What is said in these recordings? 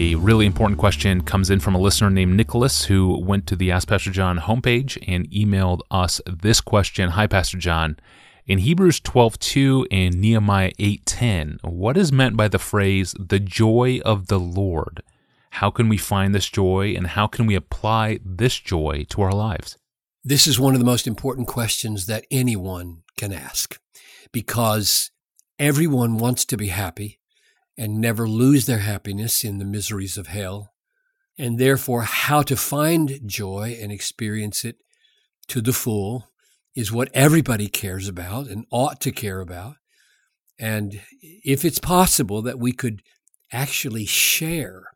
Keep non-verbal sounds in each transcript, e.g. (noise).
A really important question comes in from a listener named Nicholas who went to the Ask Pastor John homepage and emailed us this question. Hi, Pastor John. In Hebrews 12:2 and Nehemiah 8:10, what is meant by the phrase the joy of the Lord? How can we find this joy and how can we apply this joy to our lives? This is one of the most important questions that anyone can ask because everyone wants to be happy and never lose their happiness in the miseries of hell. And therefore, how to find joy and experience it to the full is what everybody cares about and ought to care about. And if it's possible that we could actually share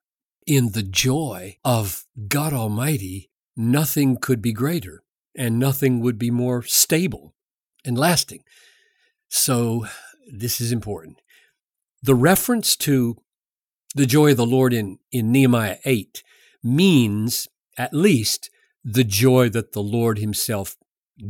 in the joy of God Almighty, nothing could be greater and nothing would be more stable and lasting. So, this is important the reference to the joy of the Lord in, in Nehemiah 8 means at least the joy that the Lord himself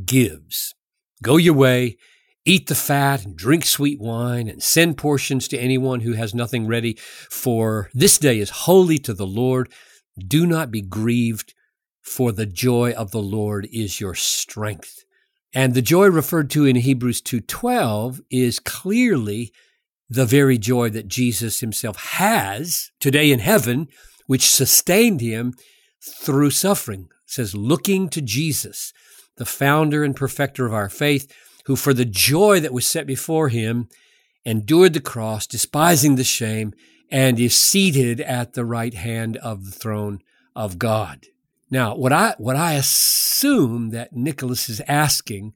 gives. Go your way, eat the fat and drink sweet wine and send portions to anyone who has nothing ready, for this day is holy to the Lord. Do not be grieved, for the joy of the Lord is your strength. And the joy referred to in Hebrews 2:12 is clearly the very joy that Jesus himself has today in heaven, which sustained him through suffering. It says, looking to Jesus, the founder and perfecter of our faith, who for the joy that was set before him endured the cross, despising the shame, and is seated at the right hand of the throne of God. Now, what I, what I assume that Nicholas is asking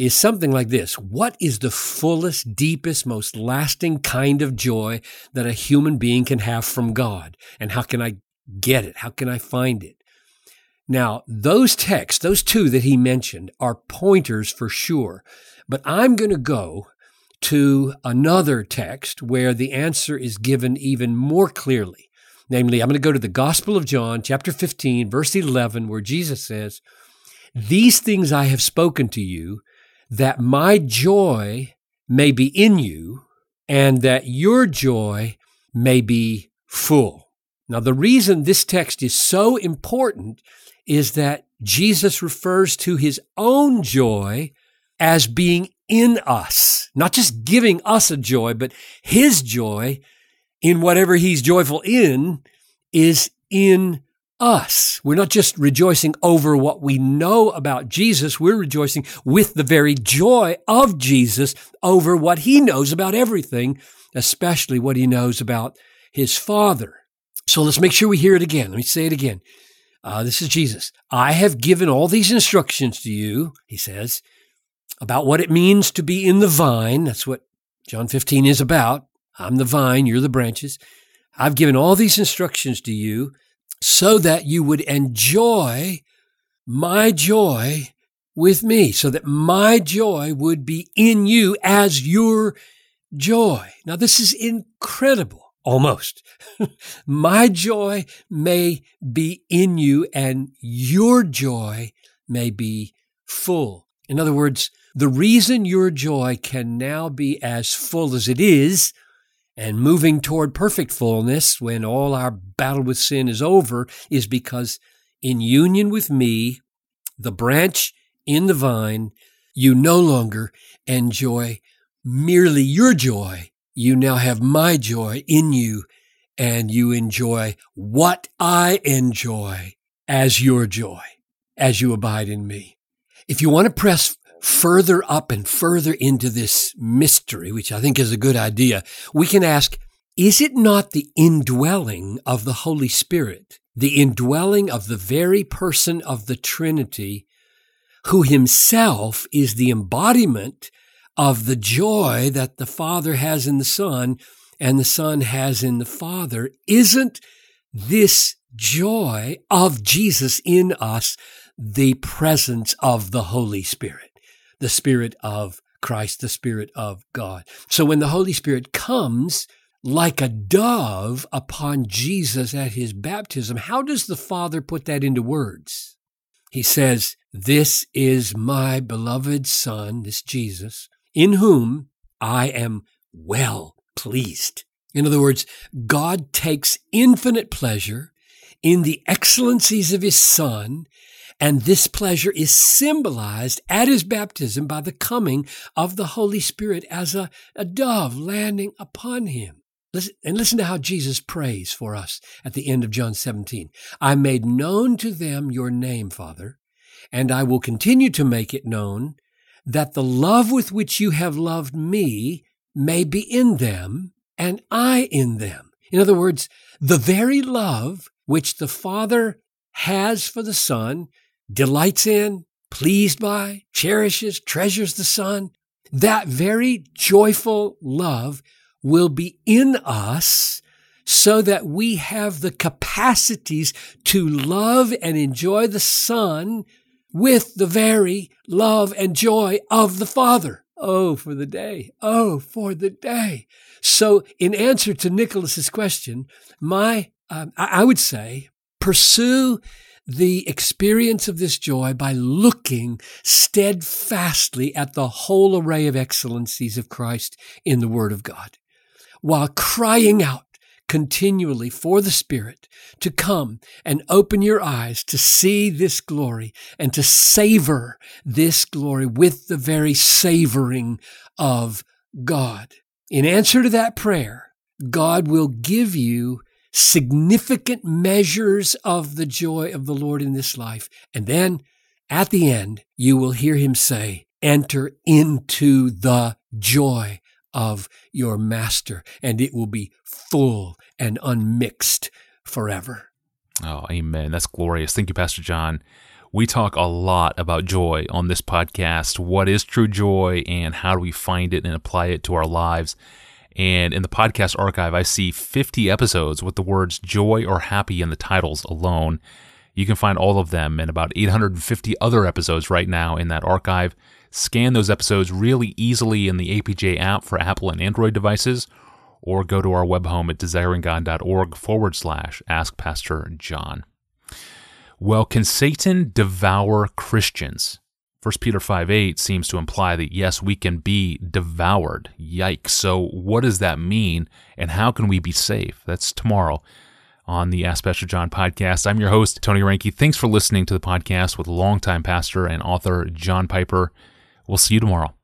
is something like this. What is the fullest, deepest, most lasting kind of joy that a human being can have from God? And how can I get it? How can I find it? Now, those texts, those two that he mentioned, are pointers for sure. But I'm going to go to another text where the answer is given even more clearly. Namely, I'm going to go to the Gospel of John, chapter 15, verse 11, where Jesus says, These things I have spoken to you that my joy may be in you and that your joy may be full. Now, the reason this text is so important is that Jesus refers to his own joy as being in us, not just giving us a joy, but his joy in whatever he's joyful in is in us. We're not just rejoicing over what we know about Jesus. We're rejoicing with the very joy of Jesus over what he knows about everything, especially what he knows about his Father. So let's make sure we hear it again. Let me say it again. Uh, this is Jesus. I have given all these instructions to you, he says, about what it means to be in the vine. That's what John 15 is about. I'm the vine, you're the branches. I've given all these instructions to you so that you would enjoy my joy with me, so that my joy would be in you as your joy. Now, this is incredible, almost. (laughs) my joy may be in you and your joy may be full. In other words, the reason your joy can now be as full as it is and moving toward perfect fullness when all our battle with sin is over is because in union with me, the branch in the vine, you no longer enjoy merely your joy. You now have my joy in you and you enjoy what I enjoy as your joy as you abide in me. If you want to press further up and further into this mystery, which I think is a good idea, we can ask, is it not the indwelling of the Holy Spirit, the indwelling of the very person of the Trinity, who himself is the embodiment of the joy that the Father has in the Son and the Son has in the Father? Isn't this joy of Jesus in us the presence of the Holy Spirit? The Spirit of Christ, the Spirit of God. So when the Holy Spirit comes like a dove upon Jesus at his baptism, how does the Father put that into words? He says, This is my beloved Son, this Jesus, in whom I am well pleased. In other words, God takes infinite pleasure in the excellencies of his son, and this pleasure is symbolized at his baptism by the coming of the Holy Spirit as a, a dove landing upon him. Listen, and listen to how Jesus prays for us at the end of John 17. I made known to them your name, Father, and I will continue to make it known that the love with which you have loved me may be in them and I in them. In other words, the very love which the Father has for the Son, delights in, pleased by, cherishes, treasures the Son, that very joyful love will be in us so that we have the capacities to love and enjoy the Son with the very love and joy of the Father. Oh, for the day. Oh, for the day. So in answer to Nicholas's question, my, um, I would say pursue the experience of this joy by looking steadfastly at the whole array of excellencies of Christ in the Word of God while crying out continually for the Spirit to come and open your eyes to see this glory and to savor this glory with the very savoring of God. In answer to that prayer, God will give you significant measures of the joy of the Lord in this life. And then at the end, you will hear him say, enter into the joy of your master, and it will be full and unmixed forever. Oh, amen. That's glorious. Thank you, Pastor John. We talk a lot about joy on this podcast. What is true joy and how do we find it and apply it to our lives? And in the podcast archive, I see 50 episodes with the words joy or happy in the titles alone. You can find all of them and about 850 other episodes right now in that archive. Scan those episodes really easily in the APJ app for Apple and Android devices, or go to our web home at desiringgod.org forward slash Ask Pastor John. Well, can Satan devour Christians? 1 Peter 5 8 seems to imply that yes, we can be devoured. Yikes. So, what does that mean, and how can we be safe? That's tomorrow on the Ask Pastor John podcast. I'm your host, Tony Reinke. Thanks for listening to the podcast with longtime pastor and author John Piper. We'll see you tomorrow.